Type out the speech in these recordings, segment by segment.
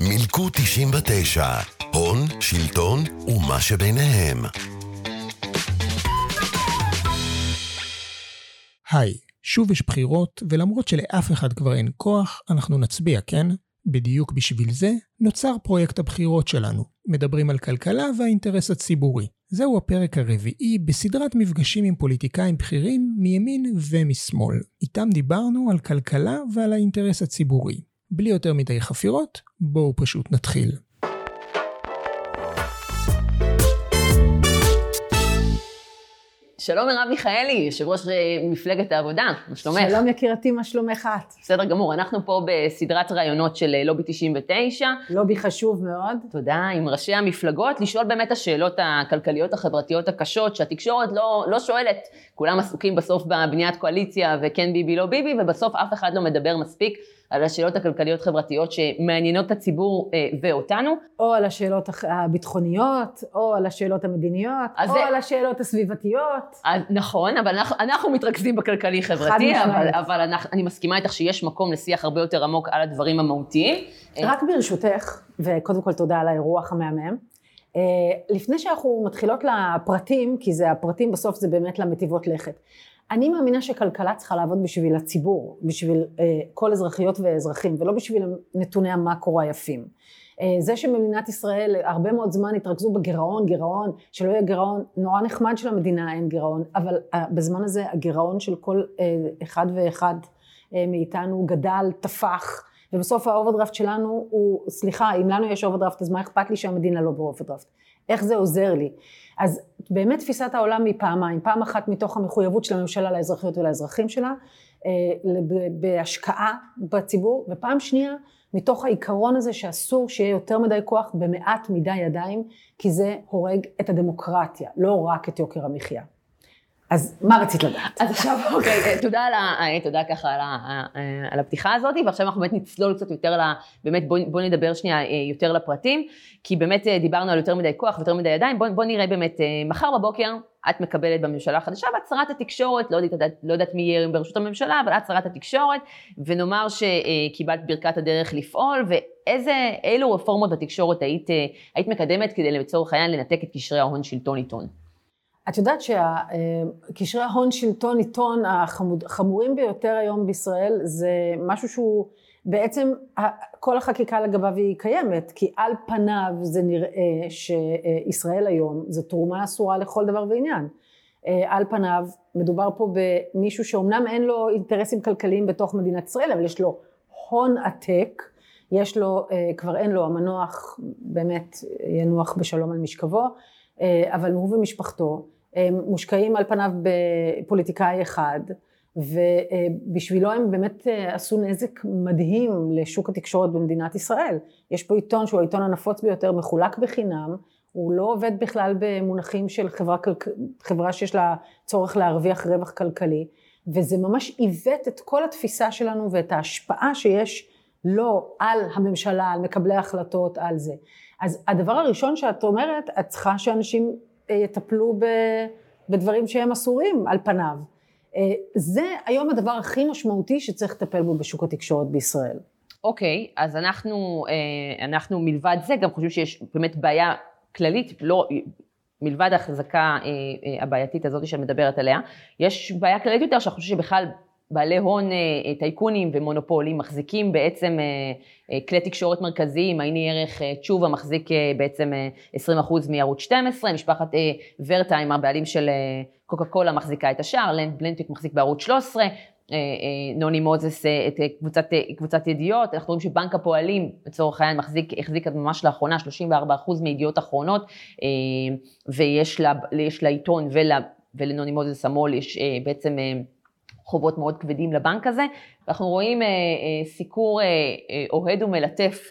מילקו 99, הון, שלטון ומה שביניהם. היי, שוב יש בחירות, ולמרות שלאף אחד כבר אין כוח, אנחנו נצביע, כן? בדיוק בשביל זה נוצר פרויקט הבחירות שלנו. מדברים על כלכלה והאינטרס הציבורי. זהו הפרק הרביעי בסדרת מפגשים עם פוליטיקאים בכירים מימין ומשמאל. איתם דיברנו על כלכלה ועל האינטרס הציבורי. בלי יותר מדי חפירות, בואו פשוט נתחיל. שלום מרב מיכאלי, יושב ראש אה, מפלגת העבודה, מה שלומך? שלום יקירתי, מה שלומך את? בסדר גמור, אנחנו פה בסדרת ראיונות של אה, לובי 99. לובי חשוב מאוד. תודה, עם ראשי המפלגות, לשאול באמת השאלות הכלכליות החברתיות הקשות, שהתקשורת לא, לא שואלת, כולם עסוקים בסוף בבניית קואליציה וכן ביבי לא ביבי, ובסוף אף אחד לא מדבר מספיק על השאלות הכלכליות-חברתיות שמעניינות את הציבור אה, ואותנו. או על השאלות הביטחוניות, או על השאלות המדיניות, או זה... על השאלות הסביבתיות. אז, נכון, אבל אנחנו, אנחנו מתרכזים בכלכלי-חברתי, אבל, אבל אנחנו, אני מסכימה איתך שיש מקום לשיח הרבה יותר עמוק על הדברים המהותיים. רק ברשותך, וקודם כל תודה על האירוח המהמם. אה, לפני שאנחנו מתחילות לפרטים, כי זה הפרטים בסוף זה באמת למטיבות לכת. אני מאמינה שכלכלה צריכה לעבוד בשביל הציבור, בשביל אה, כל אזרחיות ואזרחים, ולא בשביל נתוני המקרו היפים. אה, זה שבמדינת ישראל הרבה מאוד זמן התרכזו בגירעון, גירעון, שלא יהיה גירעון, נורא נחמד של המדינה אין גירעון, אבל אה, בזמן הזה הגירעון של כל אה, אחד ואחד אה, מאיתנו גדל, טפח, ובסוף האוברדרפט שלנו הוא, סליחה, אם לנו יש אוברדרפט אז מה אכפת לי שהמדינה לא באוברדרפט? איך זה עוזר לי? אז באמת תפיסת העולם היא פעמיים, פעם אחת מתוך המחויבות של הממשלה לאזרחיות ולאזרחים שלה, אה, בהשקעה בציבור, ופעם שנייה מתוך העיקרון הזה שאסור שיהיה יותר מדי כוח במעט מדי ידיים, כי זה הורג את הדמוקרטיה, לא רק את יוקר המחיה. אז מה רצית לדעת? אז עכשיו, אוקיי, אה, תודה על ה... אה, תודה ככה על, ה, אה, על הפתיחה הזאת, ועכשיו אנחנו באמת נצלול קצת יותר ל... באמת בואו בוא נדבר שנייה יותר לפרטים, כי באמת דיברנו על יותר מדי כוח ויותר מדי ידיים, בואו בוא נראה באמת, מחר בבוקר את מקבלת בממשלה החדשה, ואת שרת התקשורת, לא יודעת, לא יודעת מי יהיה בראשות הממשלה, אבל את שרת התקשורת, ונאמר שקיבלת ברכת הדרך לפעול, ואיזה, אילו רפורמות בתקשורת היית, היית מקדמת כדי לצורך העניין לנתק את קשרי ההון שלטון עיתון? את יודעת שקשרי ההון שלטון עיתון החמורים ביותר היום בישראל זה משהו שהוא בעצם כל החקיקה לגביו היא קיימת כי על פניו זה נראה שישראל היום זו תרומה אסורה לכל דבר ועניין. על פניו מדובר פה במישהו שאומנם אין לו אינטרסים כלכליים בתוך מדינת ישראל אבל יש לו הון עתק יש לו, כבר אין לו המנוח באמת ינוח בשלום על משכבו אבל הוא ומשפחתו מושקעים על פניו בפוליטיקאי אחד, ובשבילו הם באמת אה, עשו נזק מדהים לשוק התקשורת במדינת ישראל. יש פה עיתון שהוא העיתון הנפוץ ביותר, מחולק בחינם, הוא לא עובד בכלל במונחים של חברה, חברה שיש לה צורך להרוויח רווח כלכלי, וזה ממש עיוות את כל התפיסה שלנו ואת ההשפעה שיש לו על הממשלה, על מקבלי ההחלטות, על זה. אז הדבר הראשון שאת אומרת, את צריכה שאנשים יטפלו בדברים שהם אסורים על פניו. אה, זה היום הדבר הכי משמעותי שצריך לטפל בו בשוק התקשורת בישראל. אוקיי, okay, אז אנחנו, אה, אנחנו מלבד זה גם חושבים שיש באמת בעיה כללית, לא, מלבד ההחזקה אה, הבעייתית הזאת שאת מדברת עליה, יש בעיה כללית יותר שאנחנו חושבים שבכלל בעלי הון אה, טייקונים ומונופולים מחזיקים בעצם אה, אה, כלי תקשורת מרכזיים, העיני ערך תשובה מחזיק בעצם 20% מערוץ 12, משפחת ורטהיים, הבעלים של קוקה קולה מחזיקה את השאר, לנד בלנטיק מחזיק בערוץ 13, נוני מוזס את קבוצת, קבוצת ידיעות, אנחנו רואים שבנק הפועלים לצורך העניין מחזיק, החזיק ממש לאחרונה 34% מידיעות אחרונות, ויש לעיתון ולנוני מוזס המו"ל יש בעצם חובות מאוד כבדים לבנק הזה, ואנחנו רואים אה, אה, סיקור אה, אוהד ומלטף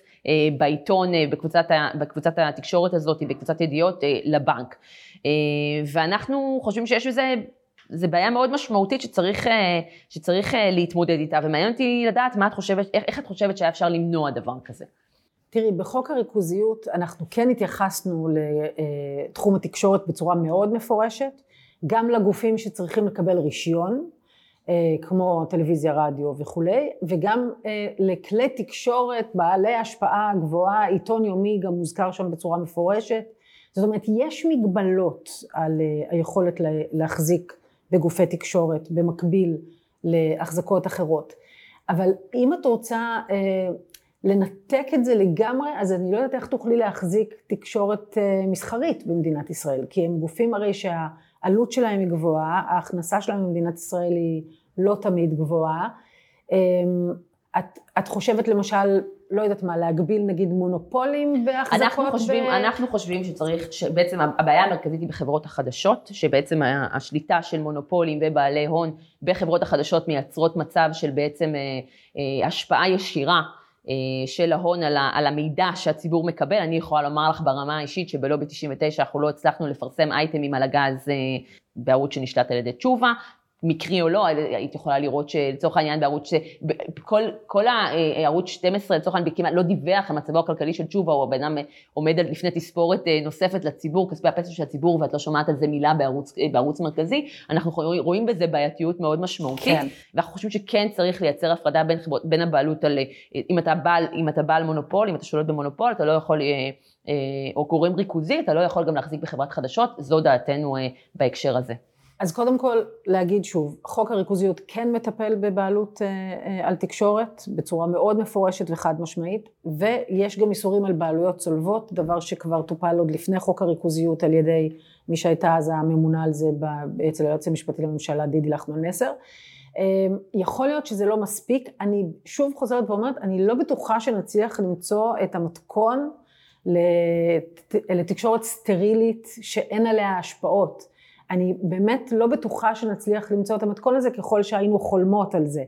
בעיתון, בקבוצת, בקבוצת התקשורת הזאת, בקבוצת ידיעות, לבנק. ואנחנו חושבים שיש בזה, זה בעיה מאוד משמעותית שצריך, שצריך להתמודד איתה, ומעניין אותי לדעת מה את חושבת, איך, איך את חושבת שהיה אפשר למנוע דבר כזה. תראי, בחוק הריכוזיות אנחנו כן התייחסנו לתחום התקשורת בצורה מאוד מפורשת, גם לגופים שצריכים לקבל רישיון, כמו טלוויזיה, רדיו וכולי, וגם לכלי תקשורת בעלי השפעה גבוהה, עיתון יומי גם מוזכר שם בצורה מפורשת. זאת אומרת, יש מגבלות על היכולת להחזיק בגופי תקשורת במקביל להחזקות אחרות. אבל אם את רוצה אה, לנתק את זה לגמרי, אז אני לא יודעת איך תוכלי להחזיק תקשורת אה, מסחרית במדינת ישראל, כי הם גופים הרי שהעלות שלהם היא גבוהה, ההכנסה שלהם במדינת ישראל היא לא תמיד גבוהה. אה, את, את חושבת למשל לא יודעת מה, להגביל נגיד מונופולים בהחזקות? אנחנו חושבים, ב... אנחנו חושבים שצריך, שבעצם הבעיה המרכזית היא בחברות החדשות, שבעצם השליטה של מונופולים ובעלי הון בחברות החדשות מייצרות מצב של בעצם אה, אה, השפעה ישירה של ההון על, על המידע שהציבור מקבל. אני יכולה לומר לך ברמה האישית שבלובי 99 אנחנו לא הצלחנו לפרסם אייטמים על הגז בערוץ שנשלט על ידי תשובה, מקרי או לא, היית יכולה לראות שלצורך העניין בערוץ, כל, כל הערוץ 12 לצורך העניין כמעט לא דיווח על מצבו הכלכלי של תשובה, או הבן אדם עומד לפני תספורת אה, נוספת לציבור, כספי הפסל של הציבור, ואת לא שומעת על זה מילה בערוץ, אה, בערוץ מרכזי, אנחנו רואים בזה בעייתיות מאוד משמעותית, כן. ואנחנו חושבים שכן צריך לייצר הפרדה בין, בין הבעלות על, אה, אם אתה, בעל, אם אתה בעל מונופול, אם אתה שולט במונופול, אתה לא יכול, או גורם ריכוזי, אתה לא יכול גם להחזיק בחברת חדשות, זו דעתנו בהקשר הזה. אז קודם כל להגיד שוב, חוק הריכוזיות כן מטפל בבעלות אה, אה, על תקשורת בצורה מאוד מפורשת וחד משמעית, ויש גם איסורים על בעלויות צולבות, דבר שכבר טופל עוד לפני חוק הריכוזיות על ידי מי שהייתה אז הממונה על זה אצל היועץ המשפטי לממשלה דידי לחמן מסר. אה, יכול להיות שזה לא מספיק, אני שוב חוזרת ואומרת, אני לא בטוחה שנצליח למצוא את המתכון לתקשורת סטרילית שאין עליה השפעות. אני באמת לא בטוחה שנצליח למצוא את המתכון הזה ככל שהיינו חולמות על זה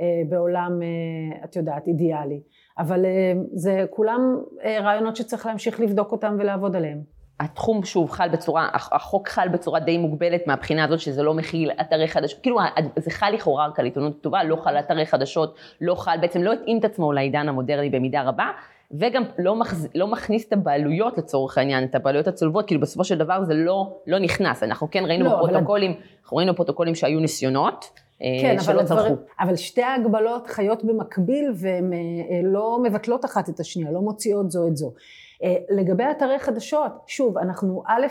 אה, בעולם, אה, את יודעת, אידיאלי. אבל אה, זה כולם רעיונות שצריך להמשיך לבדוק אותם ולעבוד עליהם. התחום שוב חל בצורה, החוק חל בצורה די מוגבלת מהבחינה הזאת שזה לא מכיל אתרי חדשות, כאילו זה חל לכאורה רק על עיתונות כתובה, לא חל אתרי חדשות, לא חל, בעצם לא התאים את עצמו לעידן המודרני במידה רבה, וגם לא, מחז... לא מכניס את הבעלויות לצורך העניין, את הבעלויות הצולבות, כאילו בסופו של דבר זה לא, לא נכנס, אנחנו כן ראינו לא, בפרוטוקולים, אבל... אנחנו ראינו בפרוטוקולים שהיו ניסיונות. אה, כן, שלא צלחו. אבל, אבל שתי ההגבלות חיות במקביל והן אה, לא מבטלות אחת את השנייה, לא מוציאות זו את זו. אה, לגבי אתרי חדשות, שוב, אנחנו א',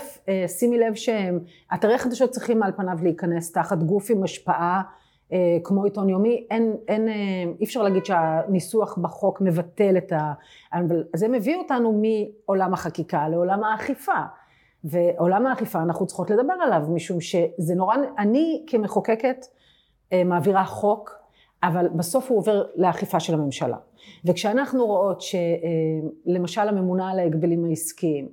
שימי לב שאתרי חדשות צריכים על פניו להיכנס תחת גוף עם השפעה אה, כמו עיתון יומי, אין, אין, אה, אי אפשר להגיד שהניסוח בחוק מבטל את ה... אבל זה מביא אותנו מעולם החקיקה לעולם האכיפה. ועולם האכיפה אנחנו צריכות לדבר עליו, משום שזה נורא, אני כמחוקקת אה, מעבירה חוק, אבל בסוף הוא עובר לאכיפה של הממשלה. וכשאנחנו רואות שלמשל הממונה על ההגבלים העסקיים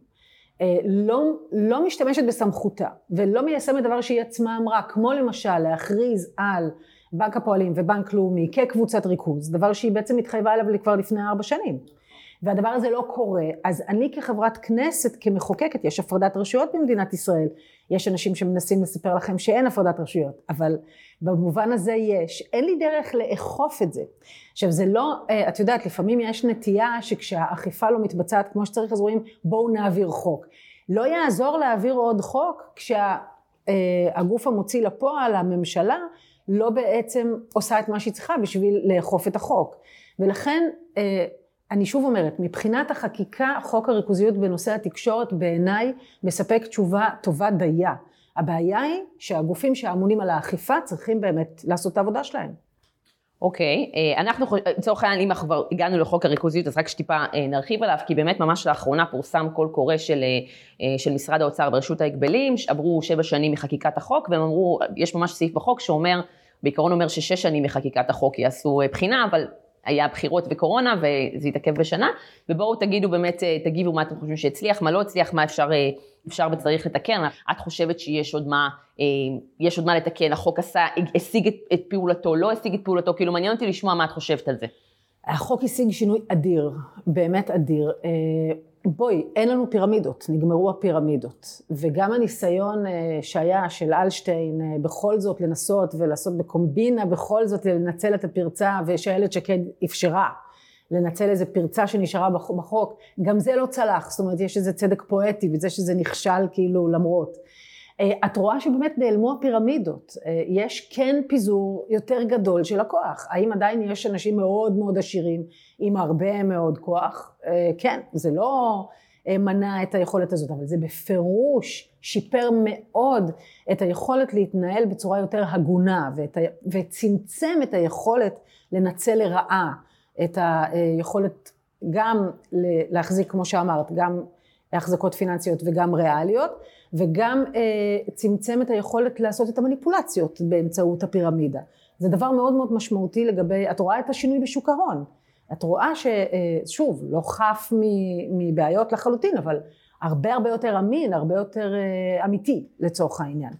לא, לא משתמשת בסמכותה ולא מיישמת דבר שהיא עצמה אמרה, כמו למשל להכריז על בנק הפועלים ובנק לאומי כקבוצת ריכוז, דבר שהיא בעצם התחייבה אליו כבר לפני ארבע שנים. והדבר הזה לא קורה, אז אני כחברת כנסת, כמחוקקת, יש הפרדת רשויות במדינת ישראל, יש אנשים שמנסים לספר לכם שאין הפרדת רשויות, אבל במובן הזה יש, אין לי דרך לאכוף את זה. עכשיו זה לא, אה, את יודעת, לפעמים יש נטייה שכשהאכיפה לא מתבצעת כמו שצריך, אז רואים בואו נעביר חוק. לא יעזור להעביר עוד חוק כשהגוף המוציא לפועל, הממשלה, לא בעצם עושה את מה שהיא צריכה בשביל לאכוף את החוק. ולכן אה, אני שוב אומרת, מבחינת החקיקה, חוק הריכוזיות בנושא התקשורת בעיניי מספק תשובה טובה דייה. הבעיה היא שהגופים שאמונים על האכיפה צריכים באמת לעשות את העבודה שלהם. אוקיי, okay. אה, אנחנו, לצורך העניין, אם אנחנו כבר הגענו לחוק הריכוזיות, אז רק שטיפה אה, נרחיב עליו, כי באמת ממש לאחרונה פורסם קול קורא של, של משרד האוצר ברשות ההגבלים, עברו שבע שנים מחקיקת החוק, והם אמרו, יש ממש סעיף בחוק שאומר, בעיקרון אומר ששש שנים מחקיקת החוק יעשו בחינה, אבל היה בחירות וקורונה וזה התעכב בשנה, ובואו תגידו באמת, אה, תגיבו מה אתם חושבים שהצליח, מה לא הצליח, מה אפשר, אה, אפשר וצריך לתקן. את חושבת שיש עוד מה, אה, יש עוד מה לתקן, החוק עשה, השיג את, את פעולתו, לא השיג את פעולתו, כאילו מעניין אותי לשמוע מה את חושבת על זה. החוק השיג שינוי אדיר, באמת אדיר. בואי, אין לנו פירמידות, נגמרו הפירמידות. וגם הניסיון אה, שהיה של אלשטיין אה, בכל זאת לנסות ולעשות בקומבינה, בכל זאת לנצל את הפרצה, ושאיילת שקד אפשרה לנצל איזה פרצה שנשארה בחוק, גם זה לא צלח, זאת אומרת יש איזה צדק פואטי וזה שזה נכשל כאילו למרות. אה, את רואה שבאמת נעלמו הפירמידות, אה, יש כן פיזור יותר גדול של הכוח, האם עדיין יש אנשים מאוד מאוד עשירים עם הרבה מאוד כוח? אה, כן, זה לא מנע את היכולת הזאת, אבל זה בפירוש שיפר מאוד את היכולת להתנהל בצורה יותר הגונה ואת ה... וצמצם את היכולת לנצל לרעה את היכולת גם להחזיק, כמו שאמרת, גם החזקות פיננסיות וגם ריאליות, וגם אה, צמצם את היכולת לעשות את המניפולציות באמצעות הפירמידה. זה דבר מאוד מאוד משמעותי לגבי, את רואה את השינוי בשוק ההון. את רואה ששוב, אה, לא חף מבעיות לחלוטין, אבל הרבה הרבה יותר אמין, הרבה יותר אה, אמיתי לצורך העניין.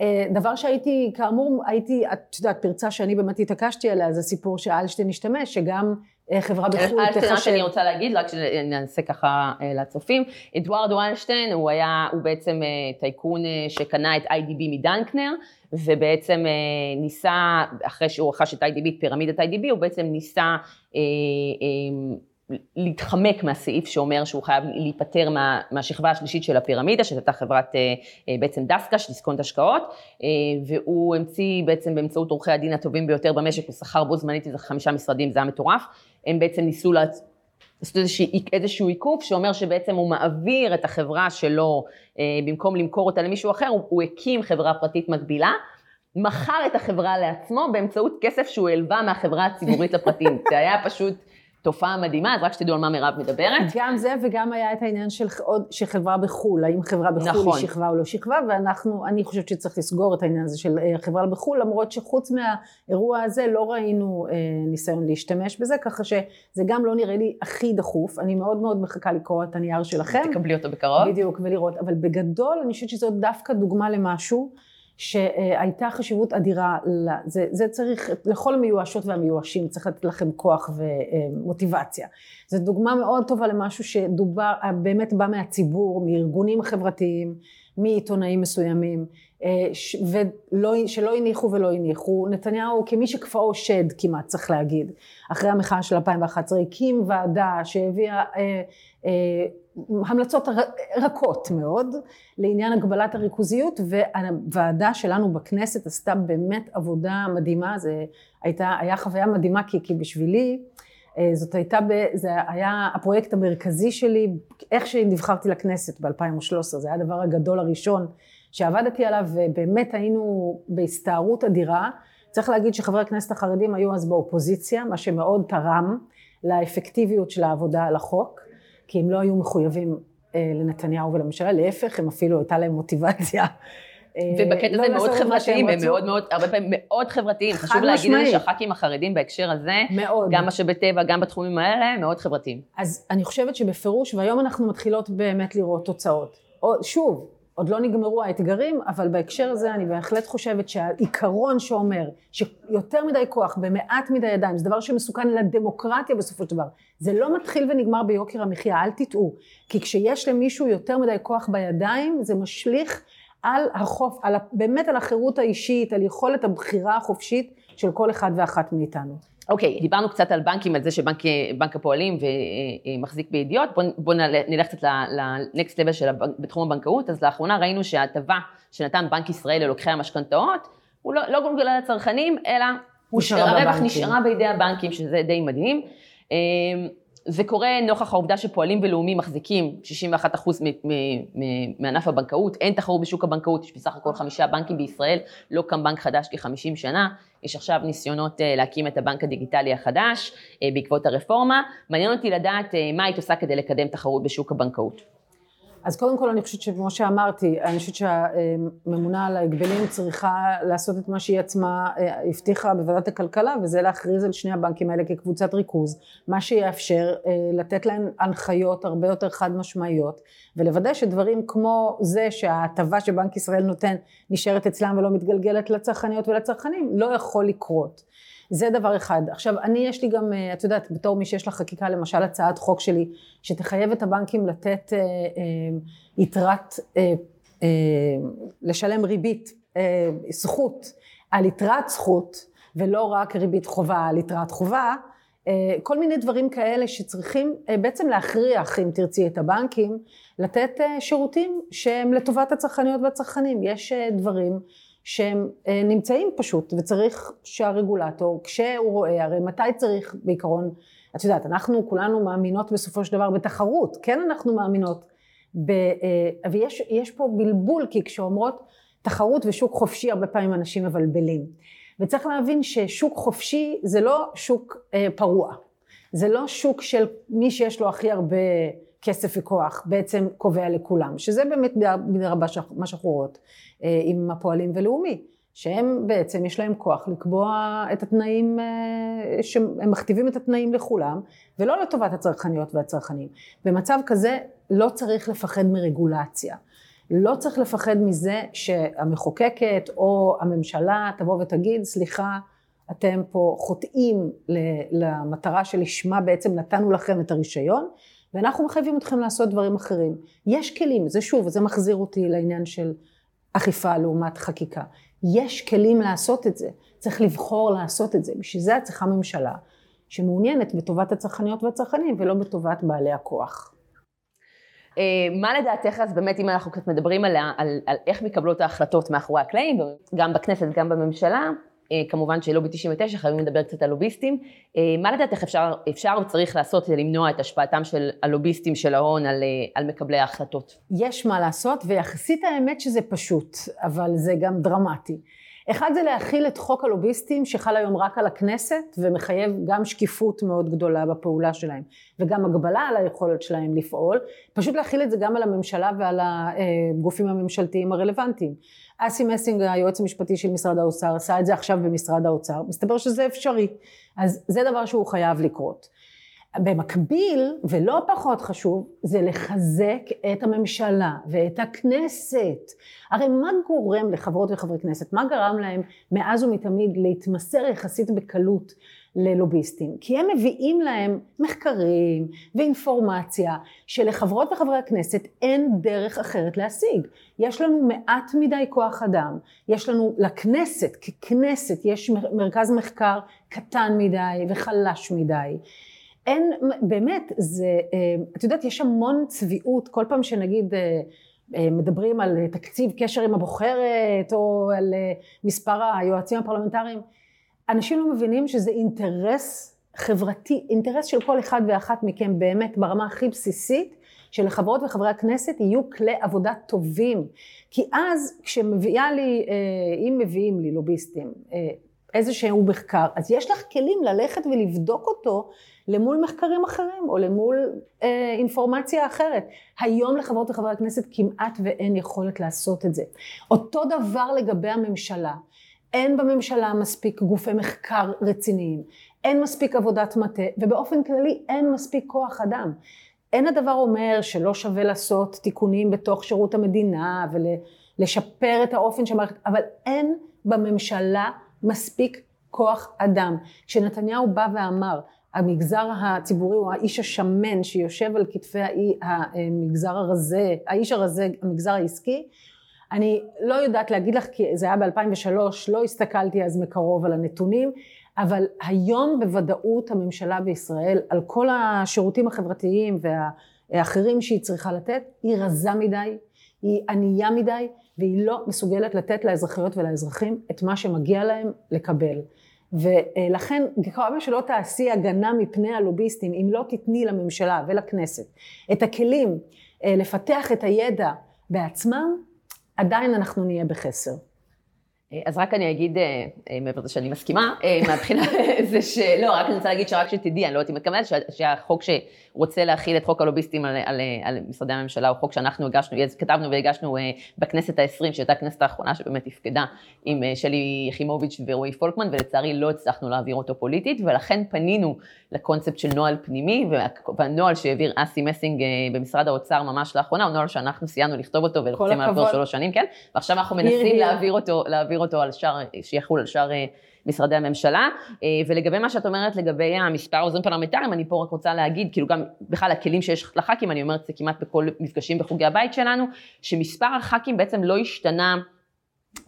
אה, דבר שהייתי, כאמור, הייתי, את יודעת, פרצה שאני באמת התעקשתי עליה, זה סיפור שאלשטיין השתמש, שגם חברה בחו"ל תחשב... אלשטיין, שאני רוצה להגיד, רק שנעשה ככה אה, לצופים, אדוארדו אלשטיין הוא היה, הוא בעצם טייקון שקנה את איי.די.בי מדנקנר, ובעצם ניסה, אחרי שהוא רכש את איי.די.בי, את פירמידת איי.די.בי, הוא בעצם ניסה להתחמק מהסעיף שאומר שהוא חייב להיפטר מה, מהשכבה השלישית של הפירמידה, שזו חברת אה, אה, בעצם דסקה, של דיסקונט השקעות, אה, והוא המציא בעצם באמצעות עורכי הדין הטובים ביותר במשק, הוא שכר בו זמנית איזה חמישה משרדים, זה היה מטורף, הם בעצם ניסו לעשות איזשהו, איזשהו עיכוב שאומר שבעצם הוא מעביר את החברה שלו, במקום למכור אותה למישהו אחר, הוא, הוא הקים חברה פרטית מקבילה. מכר את החברה לעצמו באמצעות כסף שהוא הלווה מהחברה הציבורית לפרטים. זה היה פשוט תופעה מדהימה, אז רק שתדעו על מה מירב מדברת. גם זה וגם היה את העניין של עוד, שחברה בחו"ל, האם חברה בחו"ל נכון. היא שכבה או לא שכבה, ואנחנו, אני חושבת שצריך לסגור את העניין הזה של אה, חברה בחו"ל, למרות שחוץ מהאירוע הזה לא ראינו אה, ניסיון להשתמש בזה, ככה שזה גם לא נראה לי הכי דחוף, אני מאוד מאוד מחכה לקרוא את הנייר שלכם. תקבלי אותו בקרוב. בדיוק, ולראות, אבל בגדול אני חושבת שזאת דווקא דוגמה למשהו. שהייתה חשיבות אדירה, זה, זה צריך, לכל המיואשות והמיואשים צריך לתת לכם כוח ומוטיבציה. זו דוגמה מאוד טובה למשהו שדובר, באמת בא מהציבור, מארגונים חברתיים, מעיתונאים מסוימים, ולא, שלא הניחו ולא הניחו. נתניהו כמי שכפאו שד כמעט צריך להגיד, אחרי המחאה של 2011, הקים ועדה שהביאה אה, אה, המלצות רכות מאוד לעניין הגבלת הריכוזיות והוועדה שלנו בכנסת עשתה באמת עבודה מדהימה, זה הייתה, היה חוויה מדהימה כי, כי בשבילי אה, זאת הייתה, זה היה הפרויקט המרכזי שלי, איך שנבחרתי לכנסת ב-2013, זה היה הדבר הגדול הראשון שעבדתי עליו ובאמת היינו בהסתערות אדירה. צריך להגיד שחברי הכנסת החרדים היו אז באופוזיציה, מה שמאוד תרם לאפקטיביות של העבודה על החוק. כי הם לא היו מחויבים אה, לנתניהו ולממשלה, להפך, הם אפילו הייתה להם מוטיבציה. אה, ובקטע לא הזה מאוד חברתיים, הם מאוד מאוד, הרבה פעמים מאוד חברתיים. חשוב להגיד את זה שהח"כים החרדים בהקשר הזה, מאוד. גם משאבי טבע, גם בתחומים האלה, מאוד חברתיים. אז אני חושבת שבפירוש, והיום אנחנו מתחילות באמת לראות תוצאות. שוב, עוד לא נגמרו האתגרים, אבל בהקשר הזה אני בהחלט חושבת שהעיקרון שאומר שיותר מדי כוח במעט מדי ידיים, זה דבר שמסוכן לדמוקרטיה בסופו של דבר. זה לא מתחיל ונגמר ביוקר המחיה, אל תטעו. כי כשיש למישהו יותר מדי כוח בידיים, זה משליך על החוף, על, באמת על החירות האישית, על יכולת הבחירה החופשית של כל אחד ואחת מאיתנו. אוקיי, okay, דיברנו קצת על בנקים, על זה שבנק הפועלים ומחזיק בידיעות, בואו בוא נלך קצת לנקסט לבל של בתחום הבנקאות, אז לאחרונה ראינו שההטבה שנתן בנק ישראל ללוקחי המשכנתאות, הוא לא, לא גולגלה לצרכנים, אלא הרווח נשארה בידי הבנקים, שזה די מדהים. זה קורה נוכח העובדה שפועלים ולאומי מחזיקים 61% מענף הבנקאות, אין תחרות בשוק הבנקאות, יש בסך הכל חמישה בנקים בישראל, לא קם בנק חדש כ-50 שנה, יש עכשיו ניסיונות אה, להקים את הבנק הדיגיטלי החדש אה, בעקבות הרפורמה. מעניין אותי לדעת אה, מה היית עושה כדי לקדם תחרות בשוק הבנקאות. אז קודם כל אני חושבת שכמו שאמרתי, אני חושבת שהממונה על ההגבלים צריכה לעשות את מה שהיא עצמה הבטיחה בוועדת הכלכלה, וזה להכריז על שני הבנקים האלה כקבוצת ריכוז, מה שיאפשר לתת להם הנחיות הרבה יותר חד משמעיות, ולוודא שדברים כמו זה שההטבה שבנק ישראל נותן נשארת אצלם ולא מתגלגלת לצרכניות ולצרכנים, לא יכול לקרות. זה דבר אחד. עכשיו, אני יש לי גם, אה, את יודעת, בתור מי שיש לה חקיקה, למשל הצעת חוק שלי, שתחייב את הבנקים לתת אה, אה, יתרת, אה, אה, לשלם ריבית, אה, זכות, על יתרת זכות, ולא רק ריבית חובה על יתרת חובה, כל מיני דברים כאלה שצריכים בעצם להכריח, אם תרצי, את הבנקים, לתת שירותים שהם לטובת הצרכניות והצרכנים. יש דברים שהם נמצאים פשוט, וצריך שהרגולטור, כשהוא רואה, הרי מתי צריך בעיקרון, את יודעת, אנחנו כולנו מאמינות בסופו של דבר בתחרות, כן אנחנו מאמינות, ב, ויש פה בלבול, כי כשאומרות תחרות ושוק חופשי, הרבה פעמים אנשים מבלבלים. וצריך להבין ששוק חופשי זה לא שוק אה, פרוע, זה לא שוק של מי שיש לו הכי הרבה כסף וכוח בעצם קובע לכולם, שזה באמת במידה רבה מה שאנחנו רואות אה, עם הפועלים ולאומי, שהם בעצם יש להם כוח לקבוע את התנאים, אה, שהם מכתיבים את התנאים לכולם ולא לטובת הצרכניות והצרכנים. במצב כזה לא צריך לפחד מרגולציה. לא צריך לפחד מזה שהמחוקקת או הממשלה תבוא ותגיד, סליחה, אתם פה חוטאים למטרה שלשמה בעצם נתנו לכם את הרישיון, ואנחנו מחייבים אתכם לעשות דברים אחרים. יש כלים, זה שוב, זה מחזיר אותי לעניין של אכיפה לעומת חקיקה. יש כלים לעשות את זה, צריך לבחור לעשות את זה. בשביל זה צריכה ממשלה שמעוניינת בטובת הצרכניות והצרכנים ולא בטובת בעלי הכוח. אה, מה לדעתך אז באמת אם אנחנו קצת מדברים על, על, על איך מקבלות ההחלטות מאחורי הקלעים, גם בכנסת גם בממשלה, כמובן שלובי 99 חייבים לדבר קצת על לוביסטים, אה, מה לדעתך אפשר, אפשר וצריך לעשות כדי למנוע את השפעתם של הלוביסטים של ההון על, על מקבלי ההחלטות? יש מה לעשות ויחסית האמת שזה פשוט, אבל זה גם דרמטי. אחד זה להכיל את חוק הלוביסטים שחל היום רק על הכנסת ומחייב גם שקיפות מאוד גדולה בפעולה שלהם וגם הגבלה על היכולת שלהם לפעול, פשוט להכיל את זה גם על הממשלה ועל הגופים הממשלתיים הרלוונטיים. אסי מסינג היועץ המשפטי של משרד האוצר עשה את זה עכשיו במשרד האוצר, מסתבר שזה אפשרי, אז זה דבר שהוא חייב לקרות. במקביל, ולא פחות חשוב, זה לחזק את הממשלה ואת הכנסת. הרי מה גורם לחברות וחברי כנסת? מה גרם להם מאז ומתמיד להתמסר יחסית בקלות ללוביסטים? כי הם מביאים להם מחקרים ואינפורמציה שלחברות וחברי הכנסת אין דרך אחרת להשיג. יש לנו מעט מדי כוח אדם, יש לנו לכנסת, ככנסת, יש מרכז מחקר קטן מדי וחלש מדי. אין, באמת, זה, אה, את יודעת, יש המון צביעות, כל פעם שנגיד אה, אה, מדברים על תקציב קשר עם הבוחרת, או על מספר היועצים הפרלמנטריים, אנשים לא מבינים שזה אינטרס חברתי, אינטרס של כל אחד ואחת מכם באמת ברמה הכי בסיסית, שלחברות וחברי הכנסת יהיו כלי עבודה טובים. כי אז כשמביאה לי, אם מביאים לי לוביסטים איזשהו מחקר, אז יש לך כלים ללכת ולבדוק אותו למול מחקרים אחרים או למול אה, אינפורמציה אחרת. היום לחברות וחברי הכנסת כמעט ואין יכולת לעשות את זה. אותו דבר לגבי הממשלה. אין בממשלה מספיק גופי מחקר רציניים, אין מספיק עבודת מטה, ובאופן כללי אין מספיק כוח אדם. אין הדבר אומר שלא שווה לעשות תיקונים בתוך שירות המדינה ולשפר את האופן של המערכת, אבל אין בממשלה מספיק כוח אדם. כשנתניהו בא ואמר, המגזר הציבורי הוא האיש השמן שיושב על כתפי המגזר הרזה, האיש הרזה, המגזר העסקי. אני לא יודעת להגיד לך, כי זה היה ב-2003, לא הסתכלתי אז מקרוב על הנתונים, אבל היום בוודאות הממשלה בישראל, על כל השירותים החברתיים והאחרים שהיא צריכה לתת, היא רזה מדי, היא ענייה מדי, והיא לא מסוגלת לתת לאזרחיות ולאזרחים את מה שמגיע להם לקבל. ולכן כמה שלא תעשי הגנה מפני הלוביסטים, אם לא תתני לממשלה ולכנסת את הכלים אה, לפתח את הידע בעצמם, עדיין אנחנו נהיה בחסר. אז רק אני אגיד, אה, אה, מעבר לזה שאני מסכימה, אה, מהבחינה זה שלא, רק אני רוצה להגיד שרק שתדעי, אני לא יודעת אם את מתכוונת, שהחוק שרוצה להכיל את חוק הלוביסטים על, על, על משרדי הממשלה, הוא חוק שאנחנו הגשנו, כתבנו והגשנו בכנסת העשרים, שהייתה הכנסת האחרונה שבאמת הפקדה עם שלי יחימוביץ' ורועי פולקמן, ולצערי לא הצלחנו להעביר אותו פוליטית, ולכן פנינו לקונספט של נוהל פנימי, והנוהל שהעביר אסי מסינג במשרד האוצר ממש לאחרונה, הוא נוהל שאנחנו סיימנו לכתוב אותו ולוחצים עליו שלוש שנים, כן? ועכשיו אנחנו מנסים להעביר אותו, להעביר אותו על שאר, שיחול על שאר אה, משרדי הממשלה. אה, ולגבי מה שאת אומרת לגבי המספר עוזרים פרלמנטריים, אני פה רק רוצה להגיד, כאילו גם בכלל הכלים שיש לח"כים, אני אומרת זה כמעט בכל מפגשים בחוגי הבית שלנו, שמספר הח"כים בעצם לא השתנה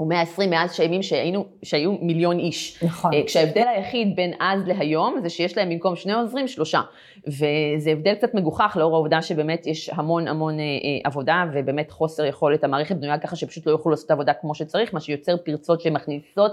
או 120 מאז שהימים שהיינו, שהיו מיליון איש. נכון. אה, כשההבדל היחיד בין אז להיום זה שיש להם במקום שני עוזרים שלושה. וזה הבדל קצת מגוחך לאור העובדה שבאמת יש המון המון אה, אה, עבודה ובאמת חוסר יכולת, המערכת בנויה ככה שפשוט לא יוכלו לעשות עבודה כמו שצריך, מה שיוצר פרצות שמכניסות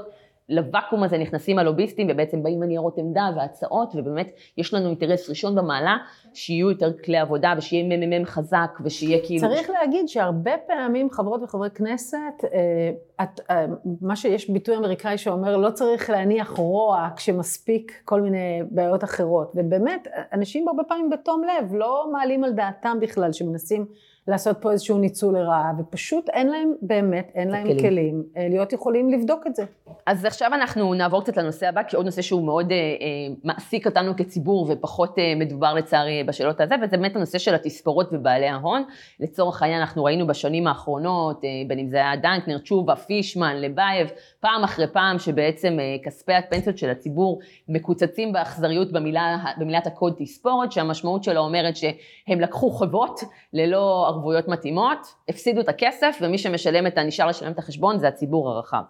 לוואקום הזה נכנסים הלוביסטים ובעצם באים הניירות עמדה והצעות ובאמת יש לנו אינטרס ראשון במעלה שיהיו יותר כלי עבודה ושיהיה ממ"מ חזק ושיהיה כאילו... צריך להגיד שהרבה פעמים חברות וחברי כנסת, אה, את, אה, מה שיש ביטוי אמריקאי שאומר לא צריך להניח רוע כשמספיק כל מיני בעיות אחרות. ובאמת אנשים הרבה פעמים בתום לב לא מעלים על דעתם בכלל שמנסים לעשות פה איזשהו ניצול לרעה, ופשוט אין להם, באמת, אין להם כלים. כלים אה, להיות יכולים לבדוק את זה. אז עכשיו אנחנו נעבור קצת לנושא הבא, כי עוד נושא שהוא מאוד אה, אה, מעסיק אותנו כציבור ופחות אה, מדובר לצערי בשאלות הזה, וזה באמת הנושא של התספורות ובעלי ההון. לצורך העניין אנחנו ראינו בשנים האחרונות, אה, בין אם זה היה דנקנר, תשובה, פישמן, לבייב, פעם אחרי פעם שבעצם אה, כספי הפנסיות של הציבור מקוצצים באכזריות במילה, במילת הקוד תספורת, שהמשמעות שלה אומרת שהם לקחו חובות ללא ערבויות מתאימות, הפסידו את הכסף ומי שמשלם את, הנשאר לשלם את החשבון זה הציבור הרחב.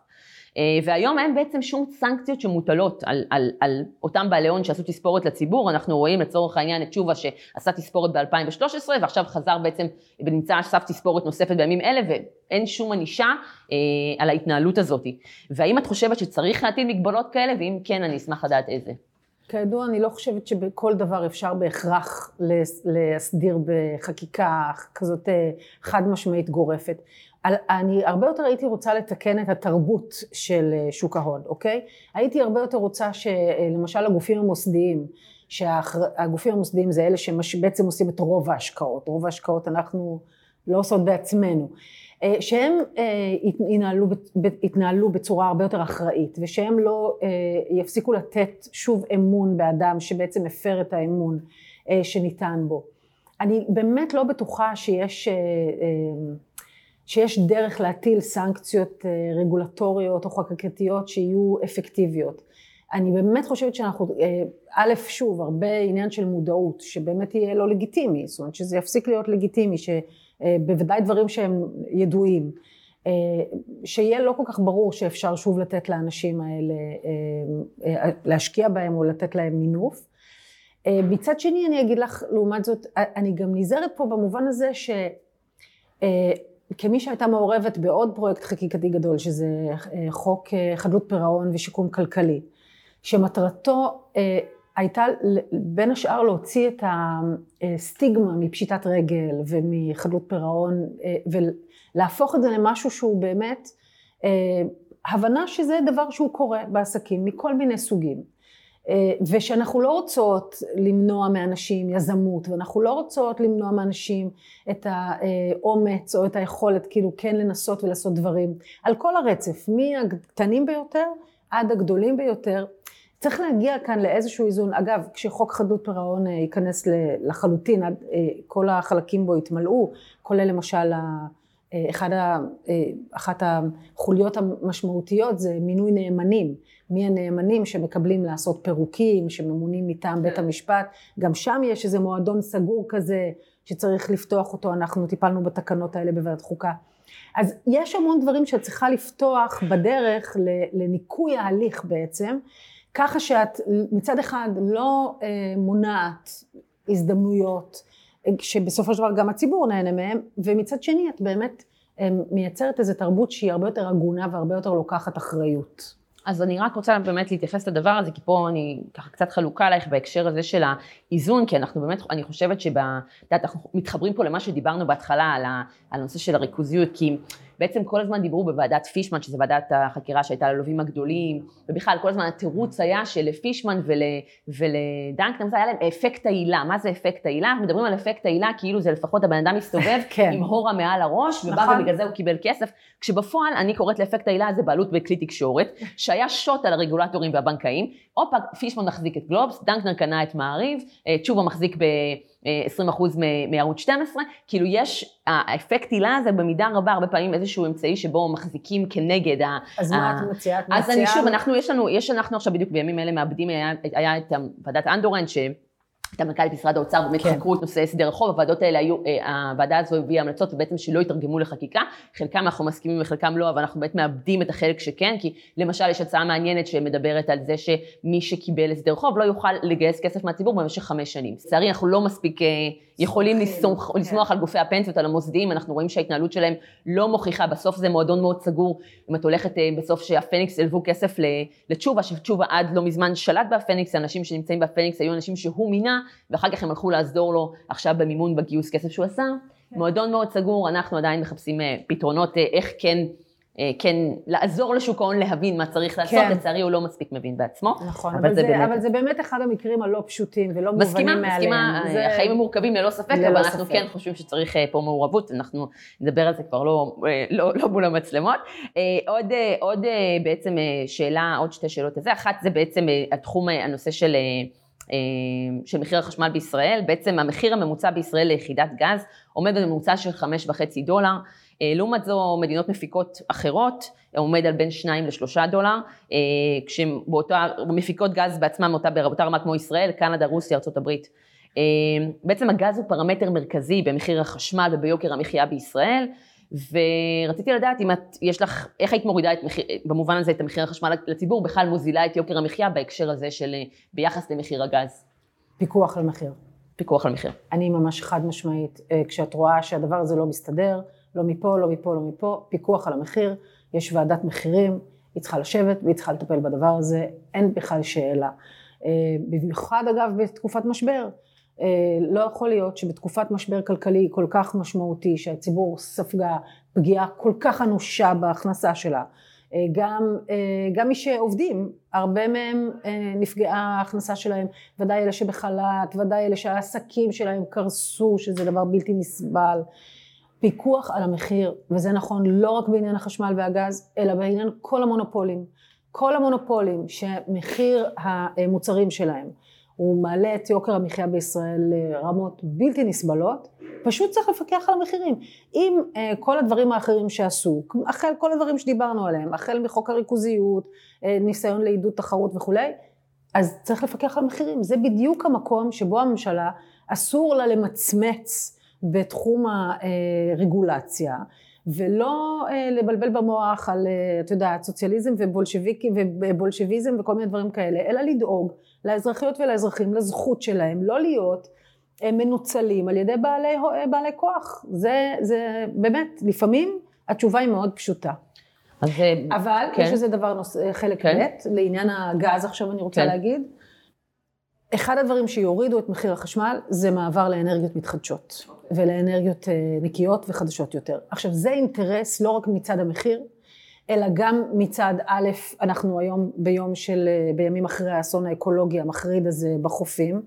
אה, והיום אין בעצם שום סנקציות שמוטלות על, על, על אותם בעלי הון שעשו תספורת לציבור, אנחנו רואים לצורך העניין את תשובה שעשה תספורת ב-2013 ועכשיו חזר בעצם ונמצא על סף תספורת נוספת בימים אלה ואין שום ענישה אה, על ההתנהלות הזאת. והאם את חושבת שצריך להטיל מגבלות כאלה ואם כן אני אשמח לדעת איזה. כידוע, אני לא חושבת שבכל דבר אפשר בהכרח להסדיר בחקיקה כזאת אה, חד משמעית גורפת. אני הרבה יותר הייתי רוצה לתקן את התרבות של אה, שוק ההון, אוקיי? הייתי הרבה יותר רוצה שלמשל הגופים המוסדיים, שהגופים המוסדיים זה אלה שבעצם עושים את רוב ההשקעות, רוב ההשקעות אנחנו לא עושות בעצמנו. אה, שהם יתנהלו, יתנהלו בצורה הרבה יותר אחראית ושהם לא יפסיקו לתת שוב אמון באדם שבעצם הפר את האמון שניתן בו. אני באמת לא בטוחה שיש שיש דרך להטיל סנקציות אה, רגולטוריות או חקקתיות שיהיו אפקטיביות. אני באמת חושבת שאנחנו, אה, א', שוב, הרבה עניין של מודעות, שבאמת יהיה לא לגיטימי, זאת אומרת שזה יפסיק להיות לגיטימי, שבוודאי אה, דברים שהם ידועים, שיהיה לא כל כך ברור שאפשר שוב לתת לאנשים האלה, להשקיע בהם או לתת להם מינוף. מצד שני אני אגיד לך, לעומת זאת, אני גם נזהרת פה במובן הזה ש... כמי שהייתה מעורבת בעוד פרויקט חקיקתי גדול, שזה אה, חוק אה, חדלות פירעון ושיקום כלכלי, שמטרתו אה, הייתה בין השאר להוציא את הסטיגמה מפשיטת רגל ומחדלות פירעון ולהפוך את זה למשהו שהוא באמת הבנה שזה דבר שהוא קורה בעסקים מכל מיני סוגים. אה, ושאנחנו לא רוצות למנוע מאנשים יזמות, ואנחנו לא רוצות למנוע מאנשים את האומץ או את היכולת כאילו כן לנסות ולעשות דברים, על כל הרצף, מהקטנים ביותר עד הגדולים ביותר. צריך להגיע כאן לאיזשהו איזון. אגב, כשחוק חדלות פירעון אה, ייכנס לחלוטין, אה, כל החלקים בו יתמלאו, כולל למשל אחד ה, אחת החוליות המשמעותיות זה מינוי נאמנים. מי הנאמנים שמקבלים לעשות פירוקים, שממונים מטעם בית כן. המשפט. גם שם יש איזה מועדון סגור כזה שצריך לפתוח אותו, אנחנו טיפלנו בתקנות האלה בוועדת חוקה. אז יש המון דברים שאת צריכה לפתוח בדרך לניקוי ההליך בעצם, ככה שאת מצד אחד לא אה, מונעת הזדמנויות, שבסופו של דבר גם הציבור נהנה מהם, ומצד שני את באמת אה, מייצרת איזו תרבות שהיא הרבה יותר הגונה והרבה יותר לוקחת אחריות. אז אני רק רוצה באמת להתייחס לדבר הזה, כי פה אני ככה קצת חלוקה עלייך בהקשר הזה של האיזון, כי אנחנו באמת, אני חושבת שב... את יודעת, אנחנו מתחברים פה למה שדיברנו בהתחלה על הנושא של הריכוזיות, כי בעצם כל הזמן דיברו בוועדת פישמן, שזו ועדת החקירה שהייתה ללווים הגדולים, ובכלל כל הזמן התירוץ היה שלפישמן ול, ולדנקנר, זה היה להם אפקט העילה. מה זה אפקט העילה? אנחנו מדברים על אפקט העילה כאילו זה לפחות הבן אדם מסתובב כן. עם הורה מעל הראש, ובא נכון. ובגלל זה הוא קיבל כסף, כשבפועל אני קוראת לאפקט העילה הזה בעלות בכלי תקשורת, שהיה שוט על הרגולטורים והבנקאים, הופה, פישמן מחזיק את גלובס, דנקנר קנה את מעריב, אה, תשובה מחזיק ב... 20 אחוז מערוץ 12, כאילו יש, האפקט הילה הזה במידה רבה הרבה פעמים איזשהו אמצעי שבו מחזיקים כנגד ה... אז מה את מציעה? את מציעה? אז אני שוב, אנחנו, יש לנו, יש אנחנו עכשיו בדיוק בימים אלה מאבדים, היה, היה את ועדת אנדורן, ש... את המנכ"לית משרד האוצר, באמת כן. חקרו את נושא הסדר החוב, הוועדות האלה היו, אה, הוועדה הזו הביאה המלצות ובעצם שלא יתרגמו לחקיקה, חלקם אנחנו מסכימים וחלקם לא, אבל אנחנו באמת מאבדים את החלק שכן, כי למשל יש הצעה מעניינת שמדברת על זה שמי שקיבל הסדר חוב לא יוכל לגייס כסף מהציבור במשך חמש שנים. לצערי אנחנו לא מספיק אה, יכולים לסמוך, כן. לסמוך על גופי הפנסיות, על המוסדיים, אנחנו רואים שההתנהלות שלהם לא מוכיחה, בסוף זה מועדון מאוד סגור, אם את הולכת אה, בסוף שהפניקס הלוו כסף לתשובה, שתשובה עד לא מזמן שלט בהפניקס, האנשים שנמצאים בהפניקס היו אנשים שהוא מינה, ואחר כך הם הלכו לעזור לו עכשיו במימון בגיוס כסף שהוא עשה. כן. מועדון מאוד סגור, אנחנו עדיין מחפשים אה, פתרונות איך כן אה, כן לעזור לשוק ההון להבין מה צריך לעשות, כן. לצערי הוא לא מספיק מבין בעצמו. נכון, אבל, אבל, זה, זה, באמת... אבל זה באמת אחד המקרים הלא פשוטים ולא מסכימה, מובנים מאליהם. מסכימה, מסכימה, זה... החיים הם מורכבים ללא ספק, ללא אבל ספק. אנחנו כן חושבים שצריך אה, פה מעורבות, אנחנו נדבר על זה כבר לא, אה, לא, לא מול המצלמות. עוד, עוד בעצם שאלה, עוד שתי שאלות לזה, אחת זה בעצם התחום, הנושא של... של מחיר החשמל בישראל, בעצם המחיר הממוצע בישראל ליחידת גז עומד בממוצע של חמש וחצי דולר, אה, לעומת זו מדינות מפיקות אחרות עומד על בין 2 ל-3 דולר, אה, כשבאותה, מפיקות גז בעצמן באותה, רמה כמו ישראל, קנדה, רוסיה, ארה"ב. אה, בעצם הגז הוא פרמטר מרכזי במחיר החשמל וביוקר המחיה בישראל, ורציתי לדעת אם את, יש לך, איך היית מורידה את מחיר, במובן הזה את המחיר החשמל לציבור, בכלל מוזילה את יוקר המחיה בהקשר הזה של ביחס למחיר הגז. פיקוח על מחיר. פיקוח על מחיר. אני ממש חד משמעית, כשאת רואה שהדבר הזה לא מסתדר, לא מפה, לא מפה, לא מפה, פיקוח על המחיר, יש ועדת מחירים, היא צריכה לשבת והיא צריכה לטפל בדבר הזה, אין בכלל שאלה. אה, במיוחד אגב בתקופת משבר. אה, לא יכול להיות שבתקופת משבר כלכלי כל כך משמעותי שהציבור ספגה פגיעה כל כך אנושה בהכנסה שלה, אה, גם, גם מי שעובדים, הרבה מהם נפגעה ההכנסה שלהם, ודאי אלה שבחל"ת, ודאי אלה שהעסקים שלהם קרסו, שזה דבר בלתי נסבל. פיקוח על המחיר, וזה נכון לא רק בעניין החשמל והגז, אלא בעניין כל המונופולים. כל המונופולים שמחיר המוצרים שלהם הוא מעלה את יוקר המחיה בישראל לרמות בלתי נסבלות, פשוט צריך לפקח על המחירים. אם uh, כל הדברים האחרים שעשו, החל כל הדברים שדיברנו עליהם, החל מחוק הריכוזיות, uh, ניסיון לעידוד תחרות וכולי, אז צריך לפקח על המחירים. זה בדיוק המקום שבו הממשלה אסור לה למצמץ בתחום הרגולציה, ולא אה, לבלבל במוח על, אה, את יודעת, סוציאליזם ובולשביזם וכל מיני דברים כאלה, אלא לדאוג לאזרחיות ולאזרחים, לזכות שלהם, לא להיות אה, מנוצלים על ידי בעלי, בעלי כוח. זה, זה באמת, לפעמים התשובה היא מאוד פשוטה. אז, אבל כן. יש איזה דבר, נוס, חלק כן. ב', לעניין הגז עכשיו אני רוצה כן. להגיד. אחד הדברים שיורידו את מחיר החשמל זה מעבר לאנרגיות מתחדשות okay. ולאנרגיות אה, נקיות וחדשות יותר. עכשיו זה אינטרס לא רק מצד המחיר, אלא גם מצד א', אנחנו היום ביום של, אה, בימים אחרי האסון האקולוגי המחריד הזה בחופים,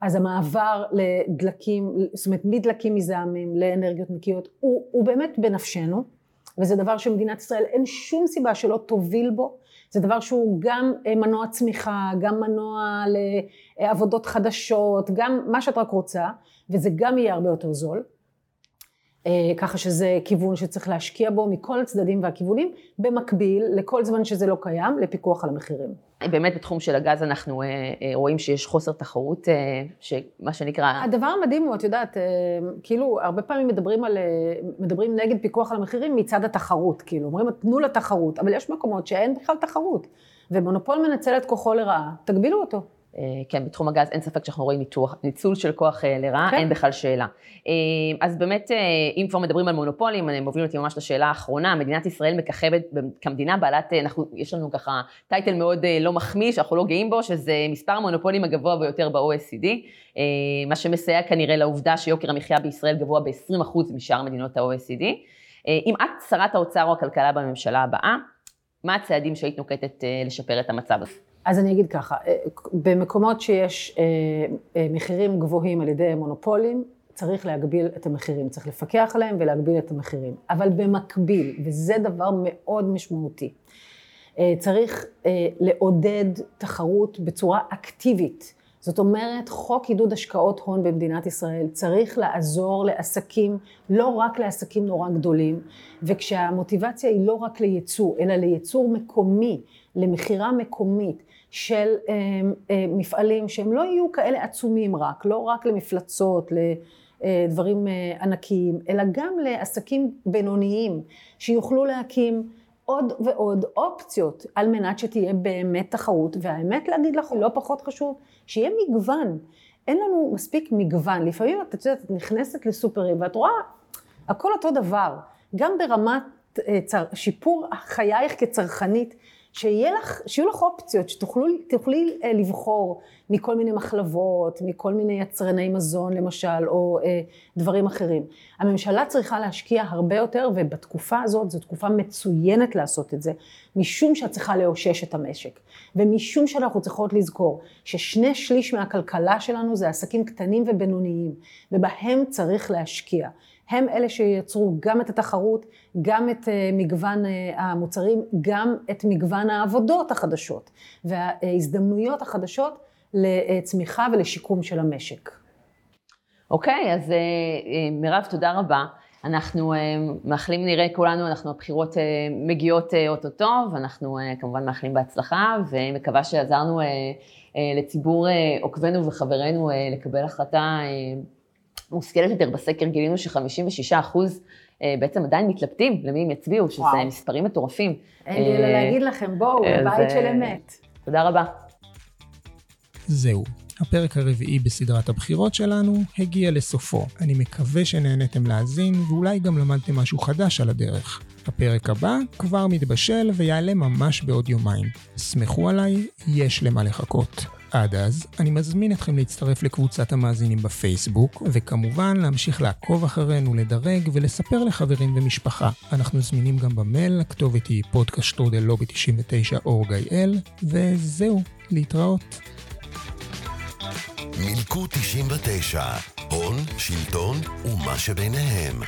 אז המעבר לדלקים, זאת אומרת מדלקים מזהמים לאנרגיות נקיות הוא, הוא באמת בנפשנו, וזה דבר שמדינת ישראל אין שום סיבה שלא תוביל בו זה דבר שהוא גם אה, מנוע צמיחה, גם מנוע לעבודות חדשות, גם מה שאת רק רוצה, וזה גם יהיה הרבה יותר זול. אה, ככה שזה כיוון שצריך להשקיע בו מכל הצדדים והכיוונים, במקביל לכל זמן שזה לא קיים, לפיקוח על המחירים. באמת בתחום של הגז אנחנו אה, אה, רואים שיש חוסר תחרות, שמה שנקרא... הדבר המדהים הוא, את יודעת, כאילו, הרבה פעמים מדברים, על, מדברים נגד פיקוח על המחירים מצד התחרות, כאילו, אומרים, תנו לתחרות, אבל יש מקומות שאין בכלל תחרות, ומונופול מנצל את כוחו לרעה, תגבילו אותו. אה, כן, בתחום הגז אין ספק שאנחנו רואים ניתוח, ניצול של כוח אה, לרעה, כן. אין בכלל שאלה. אה, אז באמת, אם כבר מדברים על מונופולים, אני מוביל אותי ממש לשאלה האחרונה, מדינת ישראל מככבת כמדינה בעלת, אנחנו, יש לנו ככה טייטל מאוד לא מחמיא, שאנחנו לא גאים בו, שזה מספר המונופולים הגבוה ביותר ב-OECD, מה שמסייע כנראה לעובדה שיוקר המחיה בישראל גבוה ב-20% משאר מדינות ה-OECD. אם את שרת האוצר או הכלכלה בממשלה הבאה, מה הצעדים שהיית נוקטת לשפר את המצב הזה? אז אני אגיד ככה, אה, במקומות שיש אה, אה, מחירים גבוהים על ידי מונופולים, צריך להגביל את המחירים, צריך לפקח עליהם ולהגביל את המחירים. אבל במקביל, וזה דבר מאוד משמעותי, צריך לעודד תחרות בצורה אקטיבית. זאת אומרת, חוק עידוד השקעות הון במדינת ישראל צריך לעזור לעסקים, לא רק לעסקים נורא גדולים, וכשהמוטיבציה היא לא רק לייצוא, אלא לייצור מקומי, למכירה מקומית, של אה, אה, מפעלים שהם לא יהיו כאלה עצומים רק, לא רק למפלצות, לדברים ענקיים, אלא גם לעסקים בינוניים, שיוכלו להקים עוד ועוד אופציות על מנת שתהיה באמת תחרות, והאמת להגיד לך, לא פחות חשוב, שיהיה מגוון. אין לנו מספיק מגוון. לפעמים את יודעת, את נכנסת לסופרים ואת רואה הכל אותו דבר. גם ברמת אה, צר, שיפור חייך כצרכנית, שיהיה לך, שיהיו לך אופציות, שתוכלי אה, לבחור מכל מיני מחלבות, מכל מיני יצרני מזון למשל, או אה, דברים אחרים. הממשלה צריכה להשקיע הרבה יותר, ובתקופה הזאת, זו תקופה מצוינת לעשות את זה, משום שאת צריכה לאושש את המשק, ומשום שאנחנו צריכות לזכור ששני שליש מהכלכלה שלנו זה עסקים קטנים ובינוניים, ובהם צריך להשקיע. הם אלה שייצרו גם את התחרות, גם את אה, מגוון אה, המוצרים, גם את מגוון העבודות החדשות וההזדמנויות החדשות לצמיחה ולשיקום של המשק. אוקיי, okay, אז אה, מירב, תודה רבה. אנחנו מאחלים, נראה כולנו, אנחנו הבחירות מגיעות אוטוטו, ואנחנו כמובן מאחלים בהצלחה, ומקווה שעזרנו לציבור עוקבינו וחברינו לקבל החלטה מושכלת יותר, בסקר גילינו ש-56 אחוז אה, בעצם עדיין מתלבטים למי הם יצביעו, שזה וואו. מספרים מטורפים. אין לי אלא אה, להגיד לכם, בואו, בבית של אמת. תודה רבה. זהו, הפרק הרביעי בסדרת הבחירות שלנו הגיע לסופו. אני מקווה שנהניתם להאזין ואולי גם למדתם משהו חדש על הדרך. הפרק הבא כבר מתבשל ויעלה ממש בעוד יומיים. סמכו עליי, יש למה לחכות. עד אז, אני מזמין אתכם להצטרף לקבוצת המאזינים בפייסבוק, וכמובן להמשיך לעקוב אחרינו, לדרג ולספר לחברים ומשפחה. אנחנו זמינים גם במייל, הכתובת היא פודקאסט שטרודל לובי 99 org.il, וזהו, להתראות. מילקו 99, הון, שלטון ומה שביניהם.